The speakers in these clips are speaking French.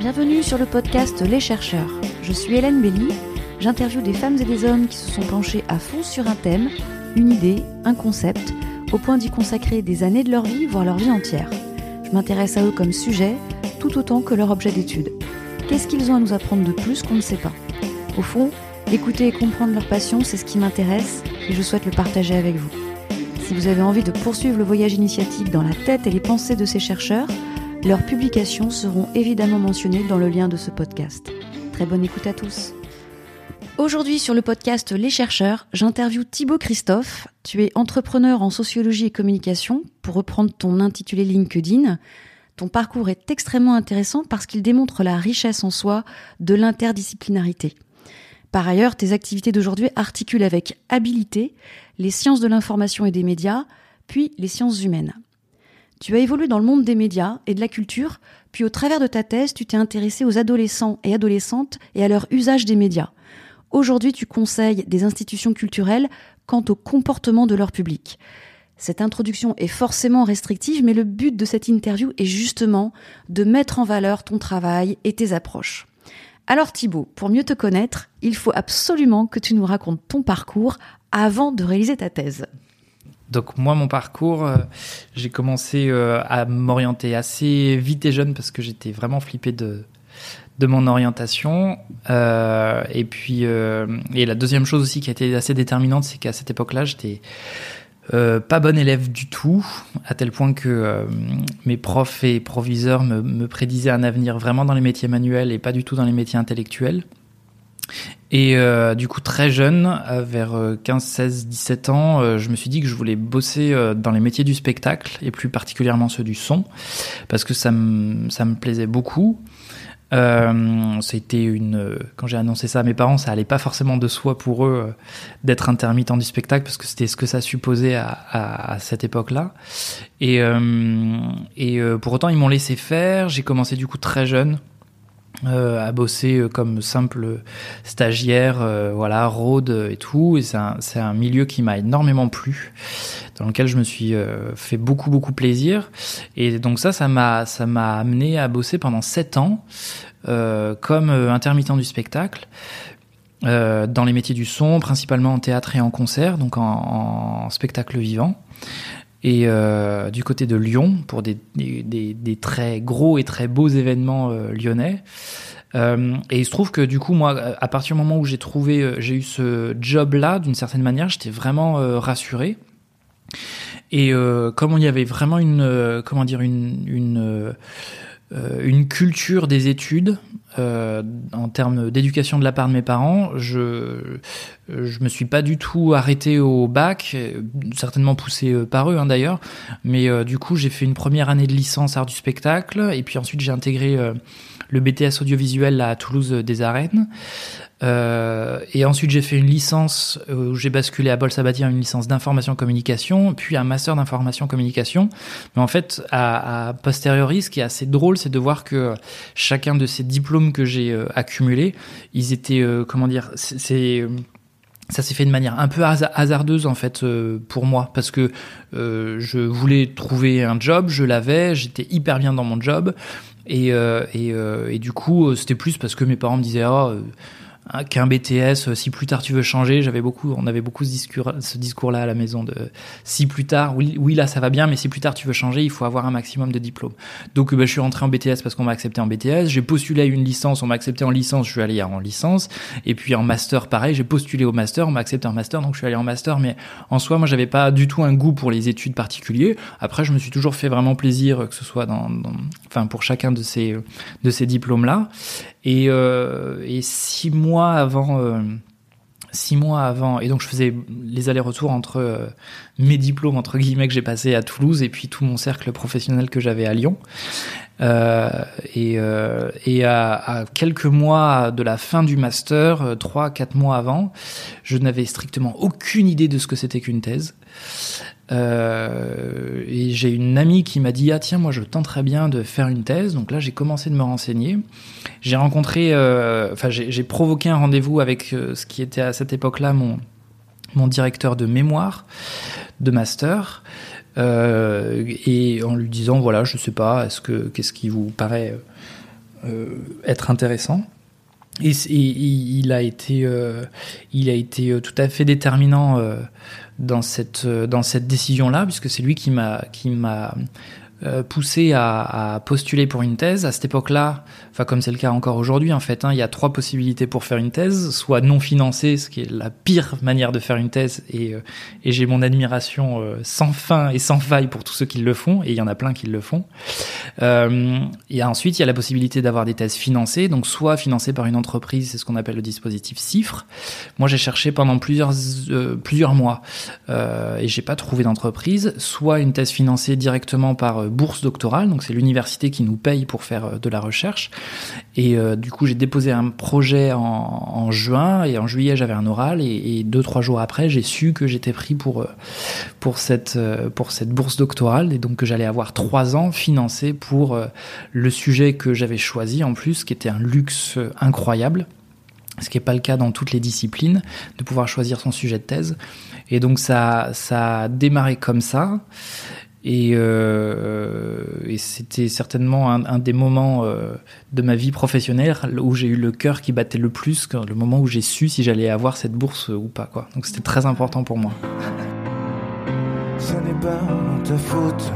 Bienvenue sur le podcast Les chercheurs. Je suis Hélène Belly. J'interviewe des femmes et des hommes qui se sont penchés à fond sur un thème, une idée, un concept, au point d'y consacrer des années de leur vie, voire leur vie entière. Je m'intéresse à eux comme sujet, tout autant que leur objet d'étude. Qu'est-ce qu'ils ont à nous apprendre de plus qu'on ne sait pas? Au fond, écouter et comprendre leur passion, c'est ce qui m'intéresse et je souhaite le partager avec vous. Si vous avez envie de poursuivre le voyage initiatique dans la tête et les pensées de ces chercheurs, leurs publications seront évidemment mentionnées dans le lien de ce podcast. Très bonne écoute à tous. Aujourd'hui sur le podcast Les chercheurs, j'interviewe Thibaut Christophe. Tu es entrepreneur en sociologie et communication. Pour reprendre ton intitulé LinkedIn, ton parcours est extrêmement intéressant parce qu'il démontre la richesse en soi de l'interdisciplinarité. Par ailleurs, tes activités d'aujourd'hui articulent avec habilité les sciences de l'information et des médias, puis les sciences humaines. Tu as évolué dans le monde des médias et de la culture, puis au travers de ta thèse, tu t'es intéressé aux adolescents et adolescentes et à leur usage des médias. Aujourd'hui, tu conseilles des institutions culturelles quant au comportement de leur public. Cette introduction est forcément restrictive, mais le but de cette interview est justement de mettre en valeur ton travail et tes approches. Alors Thibaut, pour mieux te connaître, il faut absolument que tu nous racontes ton parcours avant de réaliser ta thèse. Donc moi, mon parcours, euh, j'ai commencé euh, à m'orienter assez vite et jeune parce que j'étais vraiment flippé de, mon orientation. Euh, et puis, et la deuxième chose aussi qui a été assez déterminante, c'est qu'à cette époque-là, j'étais pas bon élève du tout, à tel point que mes profs et proviseurs me prédisaient un avenir vraiment dans les métiers manuels et pas du tout dans les métiers intellectuels. Et euh, du coup, très jeune, vers 15, 16, 17 ans, euh, je me suis dit que je voulais bosser euh, dans les métiers du spectacle, et plus particulièrement ceux du son, parce que ça me, ça me plaisait beaucoup. Euh, c'était une quand j'ai annoncé ça à mes parents, ça allait pas forcément de soi pour eux d'être intermittent du spectacle parce que c'était ce que ça supposait à, à, à cette époque-là. Et, et pour autant, ils m'ont laissé faire. J'ai commencé du coup très jeune. Euh, à bosser euh, comme simple stagiaire, euh, voilà, road et tout. Et c'est un, un milieu qui m'a énormément plu, dans lequel je me suis euh, fait beaucoup beaucoup plaisir. Et donc ça, ça m'a ça m'a amené à bosser pendant sept ans comme intermittent du spectacle. dans les métiers du son, principalement en théâtre et en concert, donc en, en spectacle vivant et euh, du côté de Lyon pour des, des, très gros et très beaux événements euh, lyonnais. Euh, et il se trouve que du coup, moi, à partir du moment où j'ai trouvé, j'ai eu ce job-là, d'une certaine manière, j'étais vraiment rassuré. Et comme il y avait vraiment une, comment dire, une, une une culture des études euh, en termes d'éducation de la part de mes parents. Je je me suis pas du tout arrêté au bac, certainement poussé euh, par eux hein, d'ailleurs, mais euh, du coup j'ai fait une première année de licence art du spectacle et puis ensuite j'ai intégré le BTS audiovisuel à Toulouse des Arènes. Et ensuite, j'ai fait une licence où j'ai basculé à Bol Sabatier, une licence d'information communication, puis un master d'information communication. Mais en fait, à, à, posteriori, ce qui est assez drôle, c'est de voir que chacun de ces diplômes que j'ai euh, accumulés, ils étaient, euh, comment dire, c'est ça s'est fait de manière un peu hasardeuse en fait euh, pour moi parce que euh, je voulais trouver un job, je l'avais, j'étais hyper bien dans mon job et, euh, et, et du coup c'était plus parce que mes parents me disaient oh, Hein, qu'un BTS, euh, si plus tard tu veux changer, j'avais beaucoup, on avait beaucoup ce discours, ce discours-là à la maison de si plus tard, oui, là ça va bien, mais si plus tard tu veux changer, il faut avoir un maximum de diplômes. Donc bah, je suis rentré en BTS parce qu'on m'a accepté en BTS, j'ai postulé à une licence, on m'a accepté en licence, je suis allé en licence, et puis en master pareil, j'ai postulé au master, on m'a accepté en master, donc je suis allé en master, mais en soi moi j'avais pas du tout un goût pour les études particuliers. Après je me suis toujours fait vraiment plaisir que ce soit dans, dans enfin pour chacun de ces de ces diplômes là. Et, euh, et six mois avant, euh, six mois avant, et donc je faisais les allers-retours entre euh, mes diplômes entre guillemets que j'ai passé à Toulouse et puis tout mon cercle professionnel que j'avais à Lyon. Euh, et, euh, et à, quelques mois de la fin du master, trois, quatre mois avant, je n'avais strictement aucune idée de ce que c'était qu'une thèse. Euh, et j'ai une amie qui m'a dit ah tiens moi je tenterais bien de faire une thèse donc là j'ai commencé de me renseigner. J'ai rencontré euh, enfin j'ai provoqué un rendez-vous avec euh, ce qui était à cette époque-là mon mon directeur de mémoire de master. Et en lui disant voilà je sais pas est-ce que qu'est-ce qui vous paraît être intéressant? Et, il a été, il a été tout à fait déterminant dans cette dans cette décision là, puisque c'est lui qui m'a euh, poussé à, à, postuler pour une thèse. À cette époque-là, enfin comme c'est le cas encore aujourd'hui, en fait, hein, il y a trois possibilités pour faire une thèse soit non financée, ce qui est la pire manière de faire une thèse, et, euh, et j'ai mon admiration euh, sans fin et sans faille pour tous ceux qui le font, et il y en a plein qui le font. et ensuite, il y a la possibilité d'avoir des thèses financées, donc soit financées par une entreprise, c'est ce qu'on appelle le dispositif CIFRE. Moi, j'ai cherché pendant plusieurs plusieurs mois et j'ai pas trouvé d'entreprise, soit une thèse financée directement par bourse doctorale, donc c'est l'université qui nous paye pour faire euh, de la recherche. Et euh, du coup, j'ai déposé un projet en, juin et en juillet, j'avais un oral et, deux trois jours après, j'ai su que j'étais pris pour euh, pour cette pour cette bourse doctorale et donc que j'allais avoir trois ans financé pour le sujet que j'avais choisi en plus, qui était un luxe incroyable ce qui n'est pas le cas dans toutes les disciplines, de pouvoir choisir son sujet de thèse. Et donc ça, ça a démarré comme ça. Et, euh, et c'était certainement un, un, des moments euh, de ma vie professionnelle où j'ai eu le cœur qui battait le plus, le moment où j'ai su si j'allais avoir cette bourse ou pas. Quoi. Donc c'était très important pour moi. Ce n'est pas ta faute,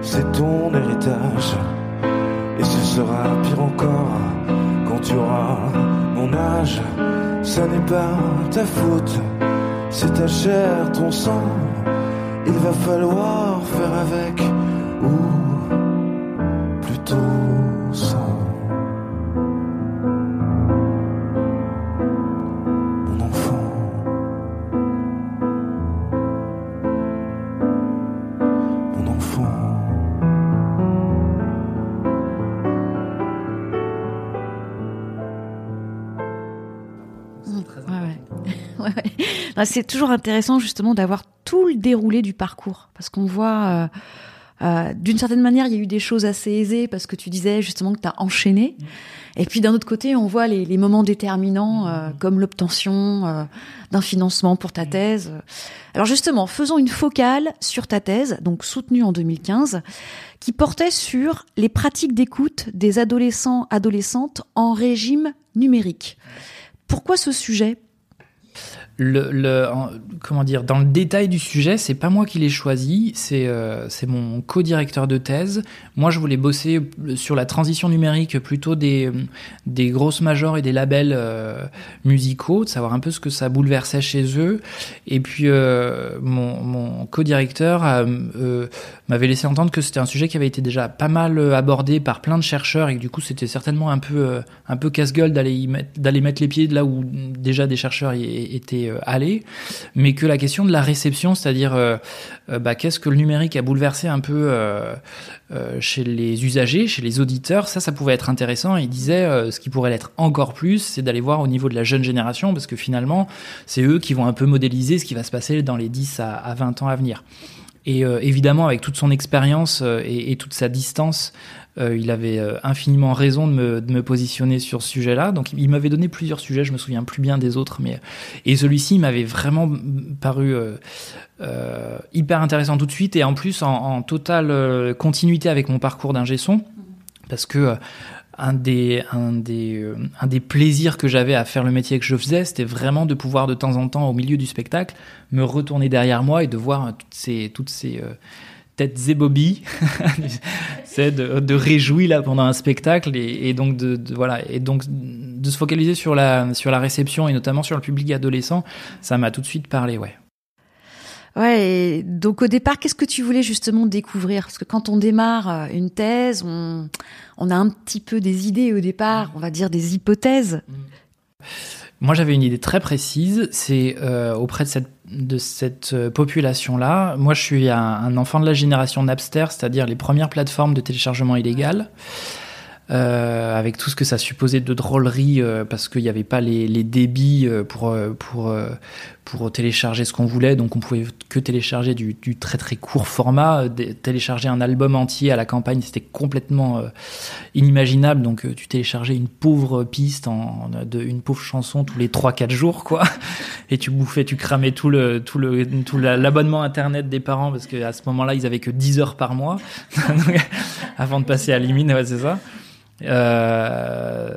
c'est ton héritage. Et ce sera pire encore quand tu auras mon âge. Ce n'est pas ta faute, c'est ta chair, ton sang va falloir faire avec ou plutôt sans. Mon enfant. Mon enfant. C'est toujours intéressant justement d'avoir tout le déroulé du parcours, parce qu'on voit, euh, euh, d'une certaine manière, il y a eu des choses assez aisées, parce que tu disais justement que tu as enchaîné. Et puis d'un autre côté, on voit les, moments déterminants, euh, comme l'obtention d'un financement pour ta thèse. Alors justement, faisons une focale sur ta thèse, donc soutenue en 2015, qui portait sur les pratiques d'écoute des adolescents adolescentes en régime numérique. Pourquoi ce sujet? Comment dire dans le détail du sujet, c'est pas moi qui l'ai choisi, c'est euh, c'est mon co-directeur de thèse. Moi, je voulais bosser sur la transition numérique plutôt des des grosses majors et des labels euh, musicaux, de savoir un peu ce que ça bouleversait chez eux. Et puis euh, mon mon co-directeur m'avait laissé entendre que c'était un sujet qui avait été déjà pas mal abordé par plein de chercheurs et que du coup c'était certainement un peu peu casse-gueule d'aller d'aller mettre les pieds là où déjà des chercheurs étaient euh, aller, mais que la question de la réception, c'est-à-dire euh, euh, bah, qu'est-ce que le numérique a bouleversé un peu chez les usagers, chez les auditeurs, ça, ça pouvait être intéressant. il disait, ce qui pourrait l'être encore plus, c'est d'aller voir au niveau de la jeune génération, parce que finalement, c'est eux qui vont un peu modéliser ce qui va se passer dans les 10 à, 20 ans à venir. Et évidemment, avec toute son expérience et, toute sa distance euh, il avait euh, infiniment raison de me, de me, positionner sur ce sujet-là. Donc il m'avait donné plusieurs sujets, je me souviens plus bien des autres, mais et celui-ci m'avait vraiment paru euh, hyper intéressant tout de suite et en plus en, totale continuité avec mon parcours d'ingé son, parce que un des, un des, un des plaisirs que j'avais à faire le métier que je faisais, c'était vraiment de pouvoir de temps en temps, au milieu du spectacle, me retourner derrière moi et de voir toutes ces, zébobie, c'est de, réjouir là pendant un spectacle et, donc de, voilà et donc de se focaliser sur la sur la réception et notamment sur le public adolescent, ça m'a tout de suite parlé, ouais. Ouais, donc au départ, qu'est-ce que tu voulais justement découvrir? Parce que quand on démarre euh, une thèse, on, on a un petit peu des idées au départ, on va dire des hypothèses. Moi, j'avais une idée très précise. C'est euh, auprès de cette, de cette euh, population-là. Moi, je suis un, un, enfant de la génération Napster, c'est-à-dire les premières plateformes de téléchargement illégal. Euh, avec tout ce que ça supposait de drôlerie, euh, parce qu'il n'y avait pas les, les débits euh, pour, pour, pour télécharger ce qu'on voulait, donc on pouvait que télécharger du, du très très court format. télécharger un album entier à la campagne, c'était complètement inimaginable, donc tu téléchargeais une pauvre piste, en, de, une pauvre chanson tous les 3-4 jours, quoi, et tu bouffais, tu cramais tout le tout le tout l'abonnement internet des parents, parce qu'à ce moment-là, ils avaient que 10 heures par mois, avant de passer à Limine, ouais, c'est ça. Euh,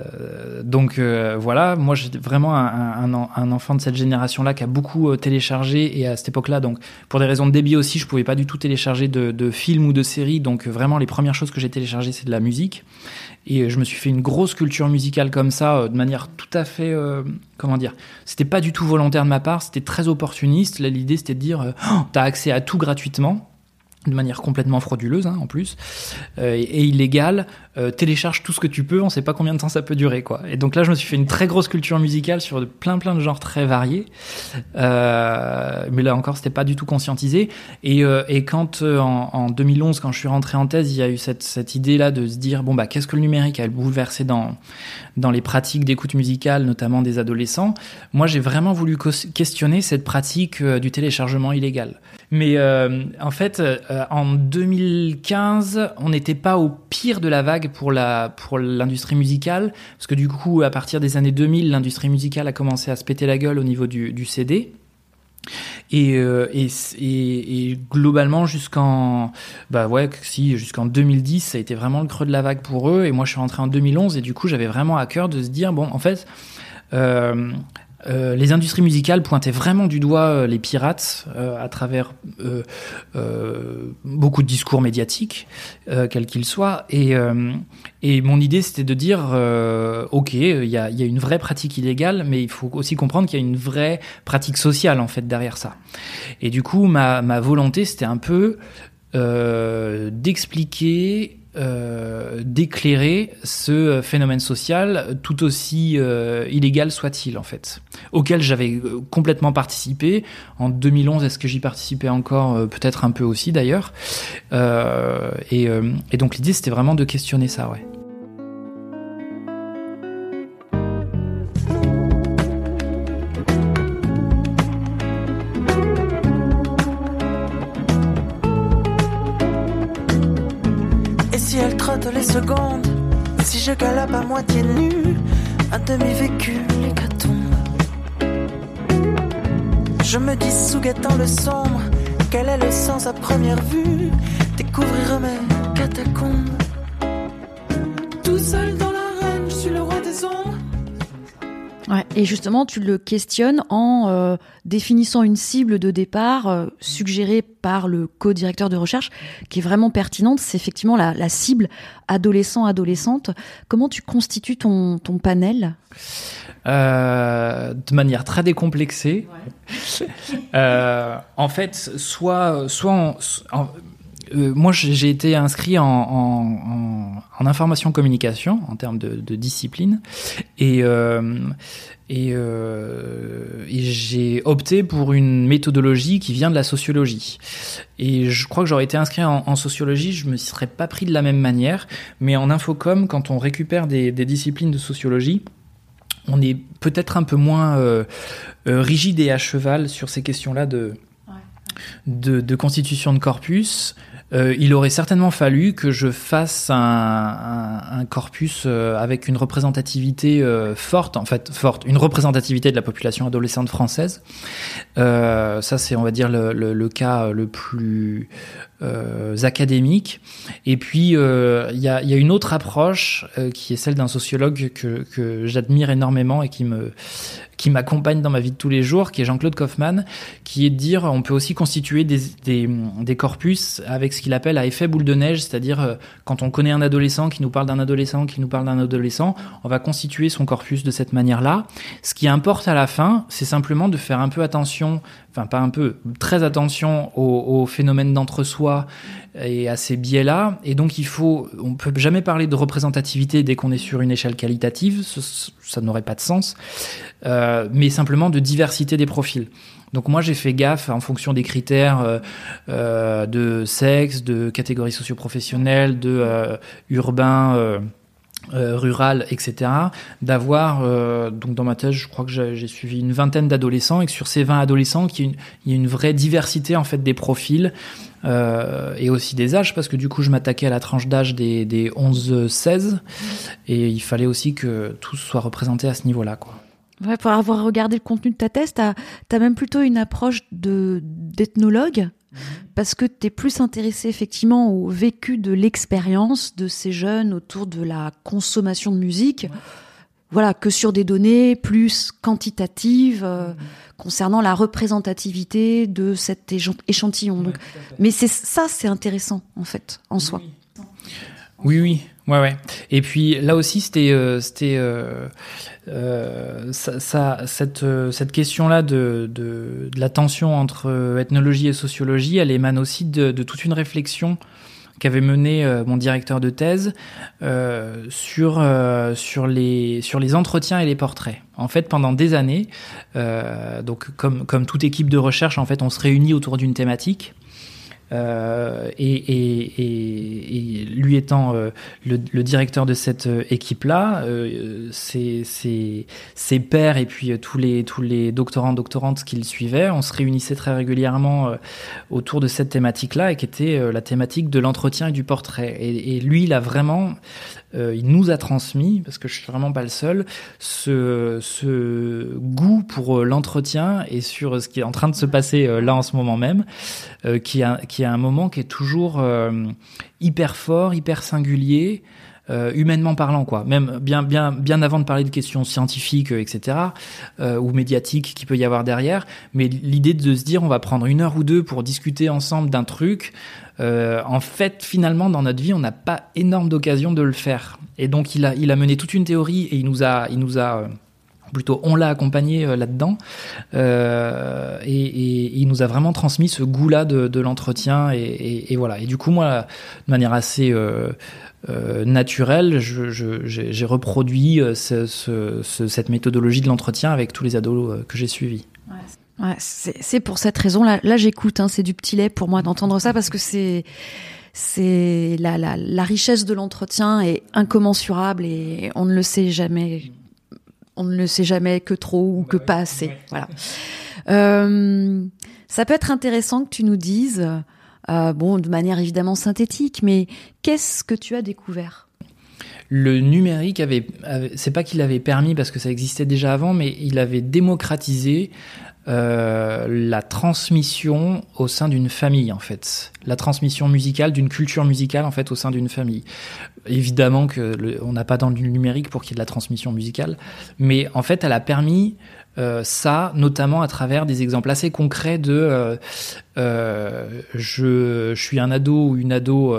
donc euh, voilà, moi j'étais vraiment un, enfant de cette génération-là qui a beaucoup euh, téléchargé et à cette époque-là, donc pour des raisons de débit aussi, je pouvais pas du tout télécharger de, films ou de séries. Donc vraiment les premières choses que j'ai téléchargées c'est de la musique et je me suis fait une grosse culture musicale comme ça de manière tout à fait comment dire, c'était pas du tout volontaire de ma part, c'était très opportuniste. L'idée c'était de dire oh, t'as accès à tout gratuitement de manière complètement frauduleuse hein, en plus euh, et, illégale euh, télécharge tout ce que tu peux on sait pas combien de temps ça peut durer quoi. Et donc là je me suis fait une très grosse culture musicale sur plein plein de genres très variés euh, mais là encore c'était pas du tout conscientisé. Et, euh, et quand euh, en, en, 2011 quand je suis rentré en thèse il y a eu cette, cette idée là de se dire bon bah qu'est-ce que le numérique a bouleversé dans dans les pratiques d'écoute musicale notamment des adolescents moi j'ai vraiment voulu questionner cette pratique du téléchargement illégal mais en fait euh, en 2015, on n'était pas au pire de la vague pour la pour l'industrie musicale, parce que du coup, à partir des années 2000, l'industrie musicale a commencé à se péter la gueule au niveau du, du CD. Et, euh, et, et, globalement jusqu'en bah ouais si jusqu'en 2010 ça a été vraiment le creux de la vague pour eux et moi je suis rentré en 2011 et du coup j'avais vraiment à cœur de se dire bon en fait euh, euh, les industries musicales pointaient vraiment du doigt euh, les pirates euh, à travers beaucoup de discours médiatiques, quels qu'ils soient. Et, mon idée, c'était de dire, ok, il y a, une vraie pratique illégale, mais il faut aussi comprendre qu'il y a une vraie pratique sociale en fait derrière ça. Et du coup, ma volonté, c'était un peu d'expliquer euh, d'éclairer ce phénomène social tout aussi euh, illégal soit-il en fait, auquel j'avais euh, complètement participé. En 2011, est-ce que j'y participais encore? Peut-être un peu aussi d'ailleurs. Et, et, donc l'idée c'était vraiment de questionner ça, ouais. Guettant le sombre, quel est le sens à première vue? Découvrir mes et justement, tu le questionnes en euh, définissant une cible de départ euh, suggérée par le co-directeur de recherche, qui est vraiment pertinente. C'est effectivement la, la cible adolescent-adolescente. Comment tu constitues ton, ton panel? Euh, de manière très décomplexée. Ouais. en fait, soit, soit en, en, euh, moi, j'ai été inscrit en, en, en, information communication en termes de, de discipline. Et euh, et, euh, et j'ai opté pour une méthodologie qui vient de la sociologie. Et je crois que j'aurais été inscrit en, sociologie, je me serais pas pris de la même manière, mais en infocom, quand on récupère des, des disciplines de sociologie, on est peut-être un peu moins rigide et à cheval sur ces questions-là de, de, de, constitution de corpus, euh, il aurait certainement fallu que je fasse un, corpus euh, avec une représentativité euh, forte, en fait forte, une représentativité de la population adolescente française. Ça, c'est, on va dire, le, cas le plus académique. Et puis, il y a, une autre approche qui est celle d'un sociologue que j'admire énormément et qui me qui m'accompagne dans ma vie de tous les jours, qui est Jean-Claude Kaufmann, qui est de dire on peut aussi constituer des, corpus avec ce qu'il appelle à effet boule de neige, c'est-à-dire euh, quand on connaît un adolescent qui nous parle d'un adolescent qui nous parle d'un adolescent, on va constituer son corpus de cette manière-là. Ce qui importe à la fin, c'est simplement de faire un peu attention, enfin pas un peu, très attention au, au phénomène d'entre-soi et à ces biais-là. Et donc il faut, on peut jamais parler de représentativité dès qu'on est sur une échelle qualitative, ça, ça n'aurait pas de sens, euh, mais simplement de diversité des profils. Donc moi j'ai fait gaffe en fonction des critères euh, euh, de sexe, de catégorie socio-professionnelle, de euh, urbain. Euh, euh, rural, etc., d'avoir, euh, donc dans ma thèse, je crois que j'ai suivi une vingtaine d'adolescents et que sur ces 20 adolescents, il y, a une vraie diversité en fait des profils euh, et aussi des âges, parce que du coup, je m'attaquais à la tranche d'âge des, des 11-16 et il fallait aussi que tout soit représenté à ce niveau-là, quoi. Ouais, pour avoir regardé le contenu de ta thèse, tu as, as, même plutôt une approche d'ethnologue parce que tu es plus intéressé effectivement au vécu de l'expérience de ces jeunes autour de la consommation de musique. Voilà, que sur des données plus quantitatives euh, concernant la représentativité de cet échantillon. Donc, mais c'est ça, c'est intéressant en fait en soi. Oui, oui, ouais, ouais. Et puis là aussi, c'était, euh, c'était, euh, euh, ça, cette, cette question-là de, de, la tension entre ethnologie et sociologie, elle émane aussi de, toute une réflexion qu'avait mené mon directeur de thèse sur sur les sur les entretiens et les portraits. En fait, pendant des années, donc comme comme toute équipe de recherche, en fait, on se réunit autour d'une thématique euh, et, lui étant euh, le, directeur de cette euh, équipe-là, ses, ses, ses, pairs et puis tous les, tous les doctorants, doctorantes qui le suivaient, on se réunissait très régulièrement autour de cette thématique-là et qui était la thématique de l'entretien et du portrait. Et, lui, il a vraiment euh, il nous a transmis, parce que je suis vraiment pas le seul, ce, ce goût pour euh, l'entretien et sur ce qui est en train de se passer euh, là en ce moment même, qui, a, qui a un moment qui est toujours hyper fort, hyper singulier. Euh, humainement parlant, quoi. Même bien, bien, bien avant de parler de questions scientifiques, etc., euh, ou médiatiques qui peut y avoir derrière. Mais l'idée de se dire, on va prendre une heure ou deux pour discuter ensemble d'un truc, euh, en fait, finalement, dans notre vie, on n'a pas énorme d'occasion de le faire. Et donc, il a, il a mené toute une théorie et il nous a, il nous a euh, plutôt on l'a accompagné euh, là-dedans euh, et, et, il nous a vraiment transmis ce goût-là de, de l'entretien et, et, et, voilà et du coup moi de manière assez euh, euh, naturelle j'ai je, je, reproduit ce, ce, ce, cette méthodologie de l'entretien avec tous les ados que j'ai suivis ouais. ouais c'est pour cette raison là là j'écoute hein, c'est du petit lait pour moi d'entendre ça parce que c'est c'est la, la, la richesse de l'entretien est incommensurable et on ne le sait jamais on ne le sait jamais que trop ou que pas assez. Voilà. Euh, ça peut être intéressant que tu nous dises, euh, bon, de manière évidemment synthétique, mais qu'est-ce que tu as découvert? Le numérique avait, c'est pas qu'il avait permis parce que ça existait déjà avant, mais il avait démocratisé euh, la transmission au sein d'une famille en fait, la transmission musicale d'une culture musicale en fait au sein d'une famille. Évidemment que le, on n'a pas dans le numérique pour qu'il y ait de la transmission musicale, mais en fait elle a permis euh, ça, notamment à travers des exemples assez concrets de euh, je, je, suis un ado ou une ado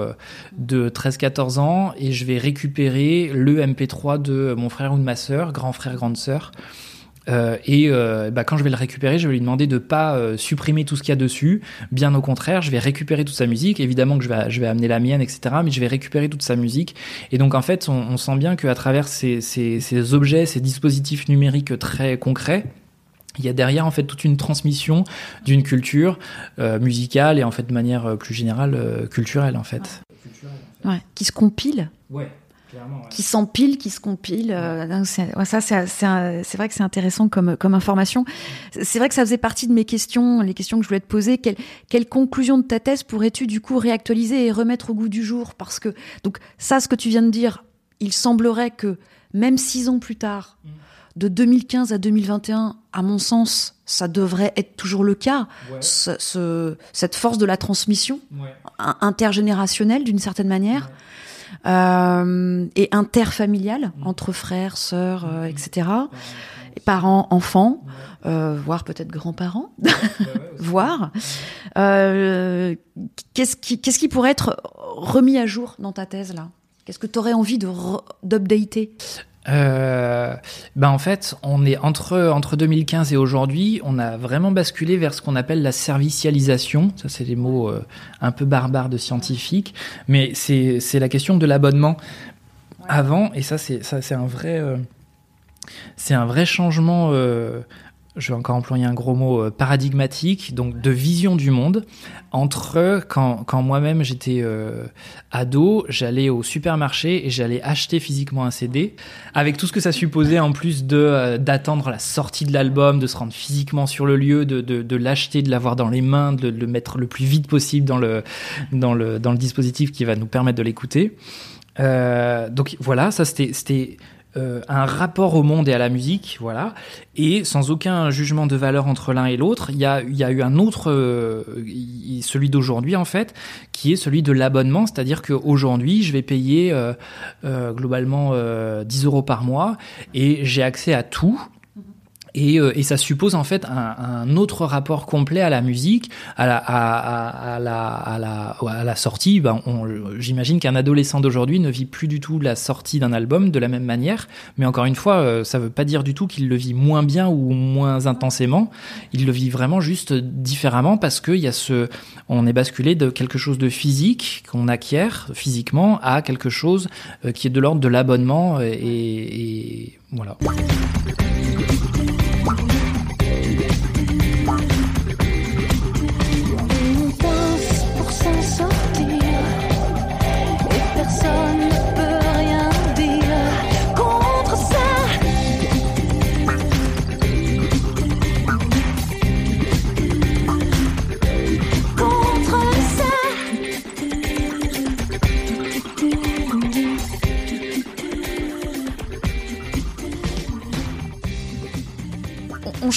de 13-14 ans et je vais récupérer le MP3 de mon frère ou de ma sœur, grand frère, grande sœur. Euh, et euh, bah, quand je vais le récupérer, je vais lui demander de pas euh, supprimer tout ce qu'il y a dessus. Bien au contraire, je vais récupérer toute sa musique. Évidemment que je vais, je vais amener la mienne, etc. Mais je vais récupérer toute sa musique. Et donc en fait, on, on sent bien qu'à travers ces, ces, ces objets, ces dispositifs numériques très concrets, il y a derrière en fait toute une transmission d'une culture euh, musicale et en fait de manière plus générale euh, culturelle en fait. Ouais, qui se compile. Ouais. Ouais. qui s'empile, qui se compile. Euh, ça, c'est vrai que c'est intéressant comme, comme information. C'est vrai que ça faisait partie de mes questions, les questions que je voulais te poser. Quelle, quelle conclusion de ta thèse pourrais-tu du coup réactualiser et remettre au goût du jour? Parce que donc ça, ce que tu viens de dire, il semblerait que même six ans plus tard, mmh de 2015 à 2021, à mon sens, ça devrait être toujours le cas. Ouais. Ce, ce, cette force de la transmission ouais. intergénérationnelle d'une certaine manière ouais. Euh, et interfamiliale mmh. entre frères, sœurs, euh, etc. Et parents, enfants, euh, voire peut-être grands-parents, voire. Qu'est-ce qui, qu'est-ce qui pourrait être remis à jour dans ta thèse là? Qu'est-ce que tu aurais envie de d'updater? Euh, ben en fait, on est entre entre 2015 et aujourd'hui, on a vraiment basculé vers ce qu'on appelle la servicialisation. Ça, c'est des mots euh, un peu barbares de scientifiques, mais c'est c'est la question de l'abonnement. Avant, et ça c'est ça c'est un vrai euh, c'est un vrai changement. Euh, je vais encore employer un gros mot, euh, paradigmatique, donc de vision du monde, entre quand, quand moi-même j'étais euh, ado, j'allais au supermarché et j'allais acheter physiquement un CD, avec tout ce que ça supposait en plus de euh, d'attendre la sortie de l'album, de se rendre physiquement sur le lieu, de, de, l'acheter, de l'avoir dans les mains, de, le mettre le plus vite possible dans le, dans le, dans le dispositif qui va nous permettre de l'écouter. Donc voilà, ça c'était euh, un rapport au monde et à la musique, voilà, et sans aucun jugement de valeur entre l'un et l'autre. Il y a, y a eu un autre, euh, celui d'aujourd'hui en fait, qui est celui de l'abonnement, c'est-à-dire qu'aujourd'hui, je vais payer euh, globalement 10 euros par mois et j'ai accès à tout et, euh, et, ça suppose en fait un, un, autre rapport complet à la musique, à la, à, à, la, à la, à la sortie. Ben, J'imagine qu'un adolescent d'aujourd'hui ne vit plus du tout la sortie d'un album de la même manière. Mais encore une fois, euh, ça veut pas dire du tout qu'il le vit moins bien ou moins intensément. Il le vit vraiment juste différemment parce qu'il y a ce, on est basculé de quelque chose de physique qu'on acquiert physiquement à quelque chose euh, qui est de l'ordre de l'abonnement et, et voilà. On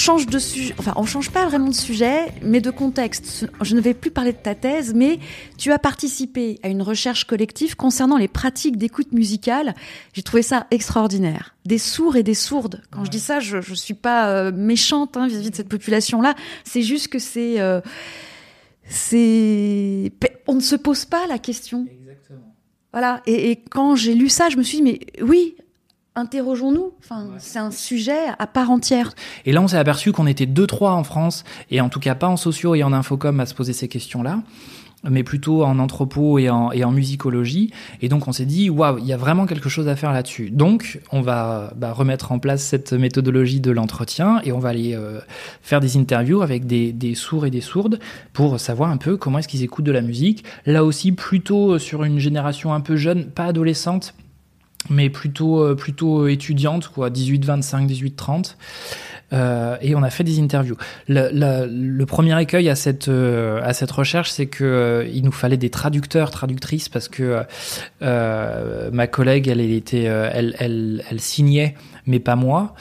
change de sujet, enfin on change pas vraiment de sujet, mais de contexte. Je ne vais plus parler de ta thèse, mais tu as participé à une recherche collective concernant les pratiques d'écoute musicale. J'ai trouvé ça extraordinaire. Des sourds et des sourdes. Quand je dis ça, je, je suis pas euh, méchante hein, vis-à-vis de cette population-là. C'est juste que c'est, euh, c'est, on ne se pose pas la question. Exactement. Voilà. Et, et quand j'ai lu ça, je me suis dit mais oui, interrogeons-nous. Enfin, ouais. c'est un sujet à part entière. Et là, on s'est aperçu qu'on était deux, trois en France, et en tout cas pas en sociaux et en infocom à se poser ces questions-là mais plutôt en anthropo et en, et en musicologie. Et donc on s'est dit, waouh, il y a vraiment quelque chose à faire là-dessus. Donc on va bah, remettre en place cette méthodologie de l'entretien et on va aller euh, faire des interviews avec des, des, sourds et des sourdes pour savoir un peu comment est-ce qu'ils écoutent de la musique. Là aussi, plutôt sur une génération un peu jeune, pas adolescente, mais plutôt euh, plutôt étudiante quoi 18 25 18 30 euh, et on a fait des interviews. Le, le, le premier écueil à cette euh, à cette recherche, c'est que euh, il nous fallait des traducteurs, traductrices, parce que euh, ma collègue, elle, elle était, elle, elle, elle signait, mais pas moi.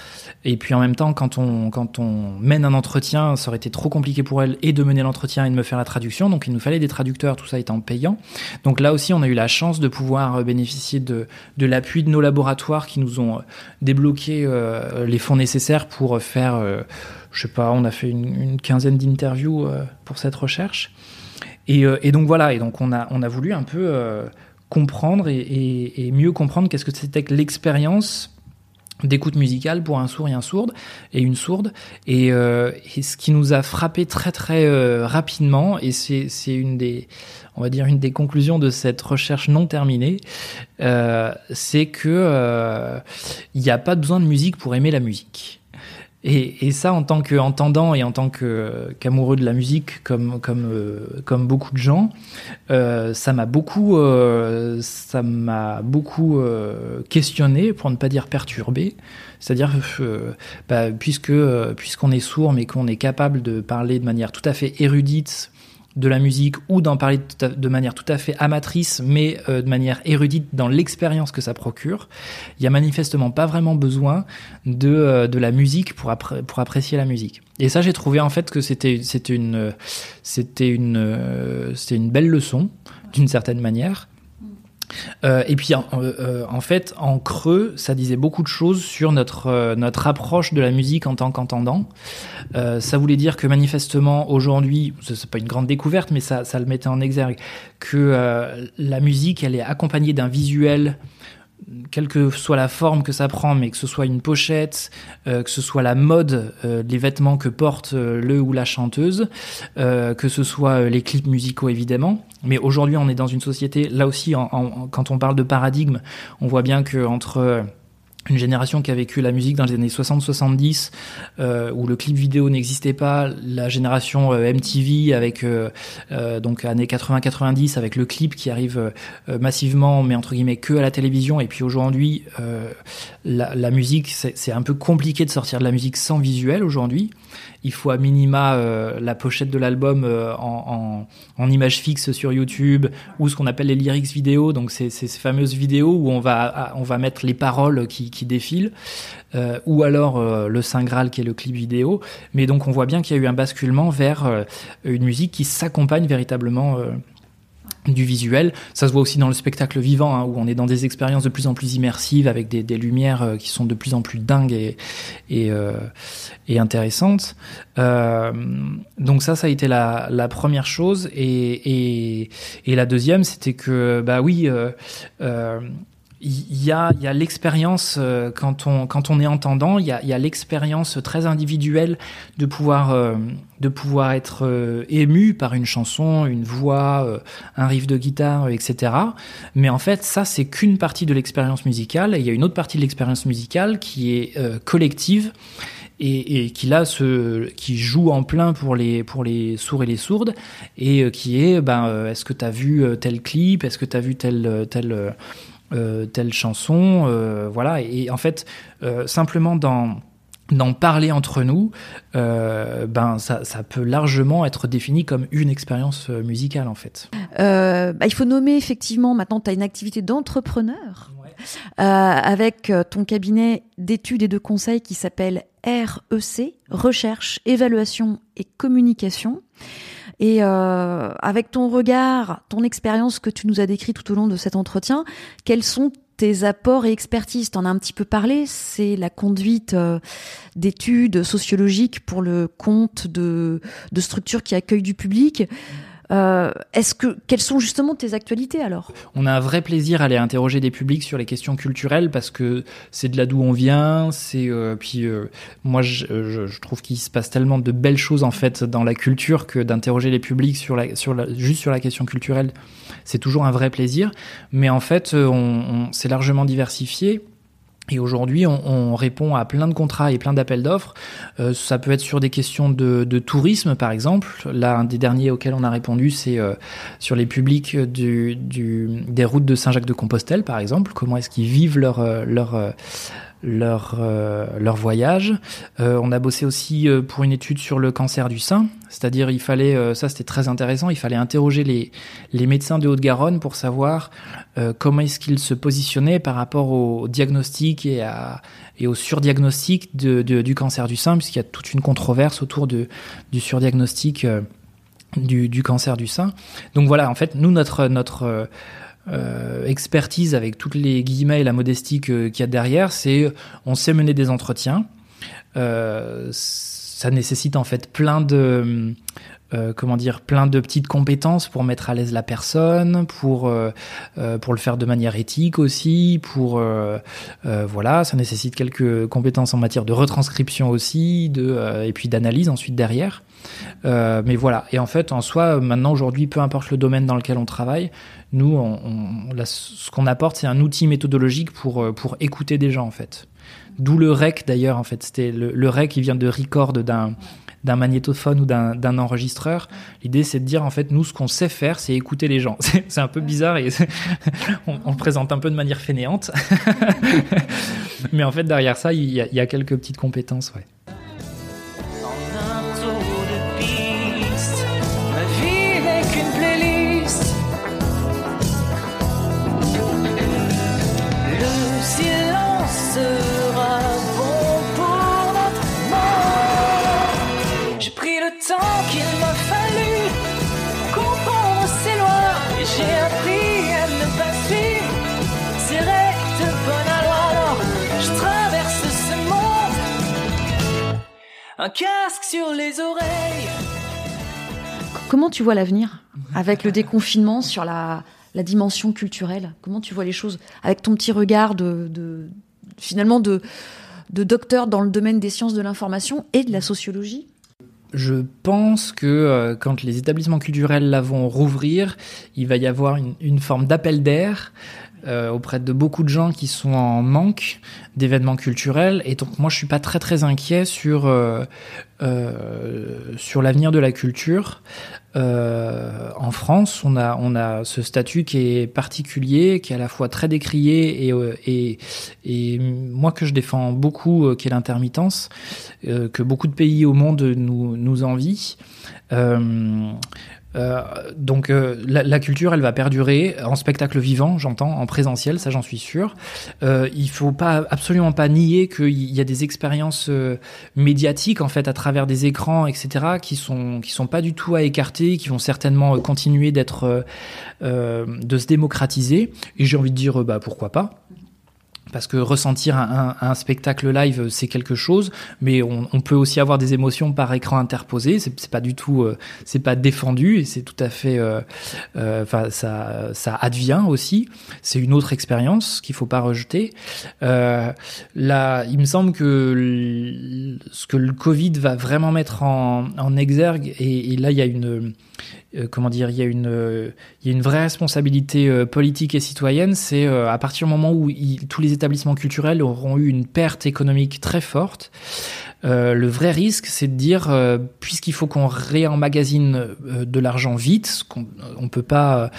Et puis en même temps, quand on quand on mène un entretien, ça aurait été trop compliqué pour elle et de mener l'entretien et de me faire la traduction. Donc il nous fallait des traducteurs, tout ça étant payant. Donc là aussi, on a eu la chance de pouvoir bénéficier de de l'appui de nos laboratoires qui nous ont débloqué euh, les fonds nécessaires pour faire euh, je sais pas, on a fait une, quinzaine d'interviews euh, pour cette recherche. Et, euh, et, donc voilà, et donc on a, on a voulu un peu comprendre et, et, mieux comprendre qu'est-ce que c'était que l'expérience d'écoute musicale pour un sourd et un sourde et une sourde. Et, euh, ce qui nous a frappé très très euh, rapidement et c'est c'est une des on va dire une des conclusions de cette recherche non terminée euh, c'est que il n'y a pas besoin de musique pour aimer la musique et, ça, en tant qu'entendant et en tant qu'amoureux de la musique, comme, euh, beaucoup de gens, euh, ça m'a beaucoup, euh, ça m'a beaucoup questionné, pour ne pas dire perturbé. C'est-à-dire, bah, puisque puisqu'on est sourd, mais qu'on est capable de parler de manière tout à fait érudite de la musique ou d'en parler de manière tout à fait amatrice, mais euh, de manière érudite dans l'expérience que ça procure, il y a manifestement pas vraiment besoin de, euh, de la musique pour, pour apprécier la musique. Et ça, j'ai trouvé en fait que c'était une euh, une belle leçon d'une certaine manière. Euh, et puis, en, euh, en, fait, en creux, ça disait beaucoup de choses sur notre, euh, approche de la musique en tant qu'entendant. Euh, ça voulait dire que manifestement, aujourd'hui, c'est pas une grande découverte, mais ça, ça le mettait en exergue, que euh, la musique, elle est accompagnée d'un visuel quelle que soit la forme que ça prend, mais que ce soit une pochette, euh, que ce soit la mode, euh, les vêtements que porte euh, le ou la chanteuse, euh, que ce soit les clips musicaux évidemment. Mais aujourd'hui, on est dans une société, là aussi, quand on parle de paradigme, on voit bien que entre une génération qui a vécu la musique dans les années 60-70, euh, où le clip vidéo n'existait pas, la génération euh, MTV avec euh, euh donc années 80-90 avec le clip qui arrive massivement, mais entre guillemets que à la télévision, et puis aujourd'hui la, musique, c'est un peu compliqué de sortir de la musique sans visuel aujourd'hui. Il faut à minima euh, la pochette de l'album euh, en, image fixe sur YouTube ou ce qu'on appelle les lyrics vidéo, donc c'est ces fameuses vidéos où on va mettre les paroles qui qui défile, ou alors le Saint Graal qui est le clip vidéo. Mais donc on voit bien qu'il y a eu un basculement vers une musique qui s'accompagne véritablement du visuel. Ça se voit aussi dans le spectacle vivant, hein, où on est dans des expériences de plus en plus immersives, avec des, des lumières euh, qui sont de plus en plus dingues et, et, euh, et intéressantes. Euh, donc ça, ça a été la, la première chose. Et, et, et la deuxième, c'était que, bah oui, euh, euh il y a, y a l'expérience euh, quand on quand on est entendant, il y a, y a l'expérience très individuelle de pouvoir euh, de pouvoir être euh, ému par une chanson, une voix, un riff de guitare, etc. Mais en fait, ça c'est qu'une partie de l'expérience musicale. Il y a une autre partie de l'expérience musicale qui est collective et, et, qui là se qui joue en plein pour les pour les sourds et les sourdes et qui est ben est-ce que tu as vu tel clip? Est-ce que tu as vu tel tel euh, telle chanson, euh, voilà. Et, en fait, euh, simplement dans d'en parler entre nous, ben ça, ça, peut largement être défini comme une expérience musicale en fait. Bah, il faut nommer effectivement, maintenant tu as une activité d'entrepreneur avec ton cabinet d'études et de conseils qui s'appelle REC, Recherche, Évaluation et Communication. Et euh, avec ton regard, ton expérience que tu nous as décrit tout au long de cet entretien, quels sont tes apports et expertises? T'en as un petit peu parlé, c'est la conduite euh, d'études sociologiques pour le compte de, de structures qui accueillent du public. Euh, est-ce que quelles sont justement tes actualités alors? On a un vrai plaisir à aller interroger des publics sur les questions culturelles parce que c'est de là d'où on vient. C'est euh, puis euh, moi je, trouve qu'il se passe tellement de belles choses en fait dans la culture que d'interroger les publics sur la sur juste sur la question culturelle, c'est toujours un vrai plaisir. Mais en fait, on, on c'est largement diversifié. Et aujourd'hui, on, on, répond à plein de contrats et plein d'appels d'offres. Euh, ça peut être sur des questions de, de, tourisme, par exemple. Là, un des derniers auxquels on a répondu, c'est euh, sur les publics du, du, des routes de Saint-Jacques-de-Compostelle, par exemple. Comment est-ce qu'ils vivent leur, euh, leur, euh, leur, euh, leur voyage. Euh, on a bossé aussi euh, pour une étude sur le cancer du sein, c'est-à-dire il fallait, ça c'était très intéressant, il fallait interroger les, les médecins de Haute-Garonne pour savoir comment est-ce qu'ils se positionnaient par rapport au diagnostic et, à, et au surdiagnostic de, du cancer du sein, puisqu'il y a toute une controverse autour de, du surdiagnostic du, du cancer du sein. Donc voilà, en fait, nous, notre... notre euh, expertise avec toutes les guillemets et la modestie qu'il y a derrière, c'est on sait mener des entretiens. Euh, ça nécessite en fait plein de euh, comment dire plein de petites compétences pour mettre à l'aise la personne, pour euh, euh pour le faire de manière éthique aussi, pour euh, voilà, ça nécessite quelques compétences en matière de retranscription aussi, de et puis d'analyse ensuite derrière. Mais voilà, et en fait en soi maintenant aujourd'hui, peu importe le domaine dans lequel on travaille, nous, ce qu'on apporte, c'est un outil méthodologique pour, euh, pour écouter des gens, en fait. D'où le rec, d'ailleurs, en fait. C'était le, rec qui vient de record d'un d'un magnétophone ou d'un enregistreur. L'idée, c'est de dire, en fait, nous, ce qu'on sait faire, c'est écouter les gens. C'est un peu bizarre et on, on, le présente un peu de manière fainéante. Mais en fait, derrière ça, il y a, il y a quelques petites compétences, ouais. Un casque sur les oreilles. Comment tu vois l'avenir avec le déconfinement sur la, la dimension culturelle? Comment tu vois les choses avec ton petit regard de, de finalement de, de docteur dans le domaine des sciences de l'information et de la sociologie? Je pense que euh, quand les établissements culturels là vont rouvrir, il va y avoir une, une forme d'appel d'air euh, auprès de beaucoup de gens qui sont en manque d'événements culturels. Et donc moi, je suis pas très très inquiet sur euh, euh, sur l'avenir de la culture. En France, on a on a ce statut qui est particulier, qui est à la fois très décrié et et, et moi que je défends beaucoup, qui est l'intermittence, que beaucoup de pays au monde nous nous envient. Euh, donc la, la, culture, elle va perdurer en spectacle vivant, j'entends, en présentiel, ça j'en suis sûr. il faut pas absolument pas nier qu'il y a des expériences médiatiques en fait à travers des écrans, etc., qui sont qui sont pas du tout à écarter, qui vont certainement continuer d'être de se démocratiser. Et j'ai envie de dire, bah pourquoi pas parce que ressentir un, spectacle live c'est quelque chose, mais on, peut aussi avoir des émotions par écran interposé. C'est pas du tout, euh, c'est pas défendu et c'est tout à fait, euh, euh, enfin ça, ça advient aussi. C'est une autre expérience qu'il faut pas rejeter. là, il me semble que ce que le Covid va vraiment mettre en, exergue et, là il y a une comment dire, il y a une, il y a une vraie responsabilité politique et citoyenne. C'est à partir du moment où tous les établissements culturels auront eu une perte économique très forte. le vrai risque, c'est de dire, puisqu'il faut qu'on réemmagasine de l'argent vite, qu'on on peut pas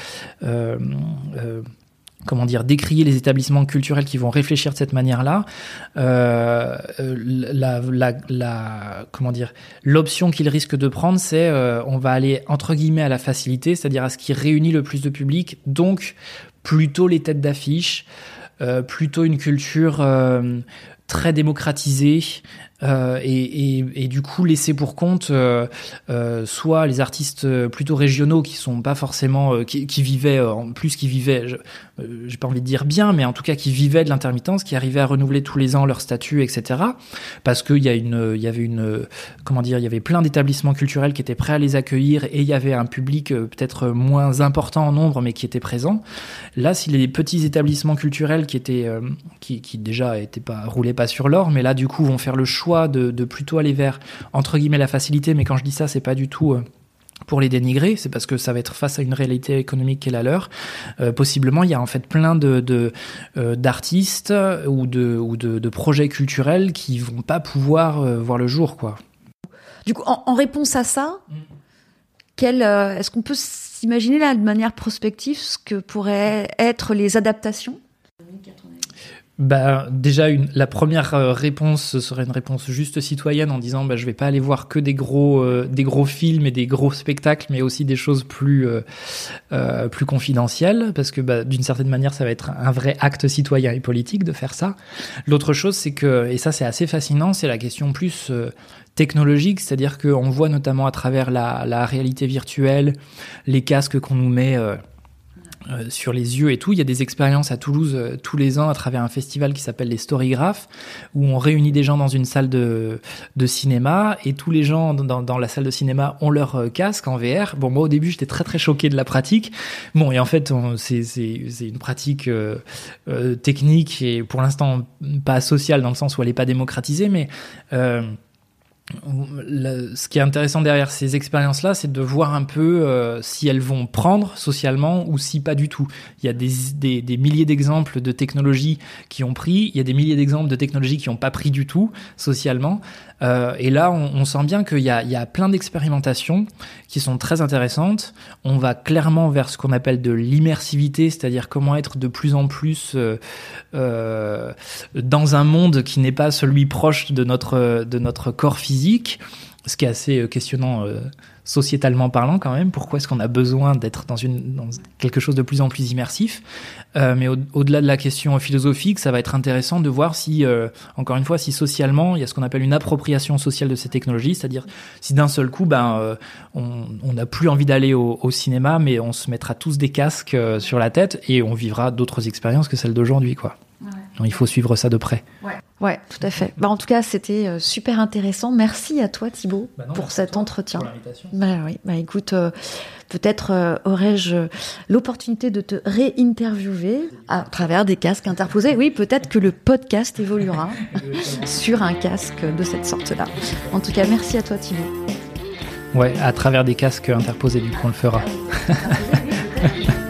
comment dire, décrier les établissements culturels qui vont réfléchir de cette manière-là. Euh, la, l'option qu'ils risquent de prendre, c'est euh, on va aller entre guillemets à la facilité, c'est-à-dire à ce qui réunit le plus de public, donc plutôt les têtes d'affiche, euh, plutôt une culture euh, très démocratisée, euh, et, du coup laisser pour compte euh, euh, soit les artistes plutôt régionaux qui sont pas forcément qui, qui, vivaient en plus qui vivaient j'ai pas envie de dire bien mais en tout cas qui vivaient de l'intermittence qui arrivaient à renouveler tous les ans leur statut etc parce qu'il y a une il y avait une comment dire il y avait plein d'établissements culturels qui étaient prêts à les accueillir et il y avait un public peut-être moins important en nombre mais qui était présent. Là si les petits établissements culturels qui étaient qui, qui déjà étaient pas roulaient pas sur l'or mais là du coup vont faire le choix de, plutôt aller vers entre guillemets la facilité, mais quand je dis ça, c'est pas du tout euh, pour les dénigrer, c'est parce que ça va être face à une réalité économique qui est la leur. Euh, possiblement, il y a en fait plein de euh, d'artistes ou de ou de, projets culturels qui vont pas pouvoir voir le jour, quoi. Du coup, en, réponse à ça, est-ce qu'on peut s'imaginer là de manière prospective ce que pourraient être les adaptations bah, déjà, une, la première euh, réponse serait une réponse juste citoyenne en disant bah, je vais pas aller voir que des gros, euh, des gros films et des gros spectacles, mais aussi des choses plus, euh, euh plus confidentielles, parce que bah, d'une certaine manière, ça va être un vrai acte citoyen et politique de faire ça. L'autre chose, c'est que, et ça c'est assez fascinant, c'est la question plus technologique, c'est-à-dire qu'on voit notamment à travers la, la réalité virtuelle, les casques qu'on nous met euh, sur les yeux et tout. Il y a des expériences à Toulouse euh, tous les ans à travers un festival qui s'appelle les Storygraphes, où on réunit des gens dans une salle de, de cinéma et tous les gens dans, dans, la salle de cinéma ont leur euh, casque en VR. Bon, moi au début j'étais très très choqué de la pratique. Bon, et en fait c'est une pratique technique et pour l'instant pas sociale dans le sens où elle n'est pas démocratisée, mais ce qui est intéressant derrière ces expériences-là, c'est de voir un peu euh, si elles vont prendre socialement ou si pas du tout. Il y a des, des, des milliers d'exemples de technologies qui ont pris, il y a des milliers d'exemples de technologies qui n'ont pas pris du tout socialement. Euh, et là, on, sent bien qu'il y a, plein d'expérimentations qui sont très intéressantes. On va clairement vers ce qu'on appelle de l'immersivité, c'est-à-dire comment être de plus en plus euh, euh dans un monde qui n'est pas celui proche de notre, de notre corps physique, ce qui est assez questionnant sociétalement parlant quand même. Pourquoi est-ce qu'on a besoin d'être dans, une, dans quelque chose de plus en plus immersif? Euh, Mais au-delà de la question philosophique, ça va être intéressant de voir si, euh, encore une fois, si socialement, il y a ce qu'on appelle une appropriation sociale de ces technologies, c'est-à-dire si d'un seul coup, ben, euh, on n'a plus envie d'aller au, au, cinéma, mais on se mettra tous des casques euh, sur la tête et on vivra d'autres expériences que celles d'aujourd'hui, quoi. Donc, il faut suivre ça de près. Ouais, ouais tout à fait. Bah, en tout cas, c'était euh, super intéressant. Merci à toi, Thibaut, bah pour cet entretien. Pour bah, oui, bah, écoute, euh, peut-être euh, aurais-je l'opportunité de te réinterviewer à travers des casques interposés. Oui, peut-être que le podcast évoluera sur un casque de cette sorte-là. En tout cas, merci à toi, Thibaut. Ouais, à travers des casques interposés, du coup, on le fera.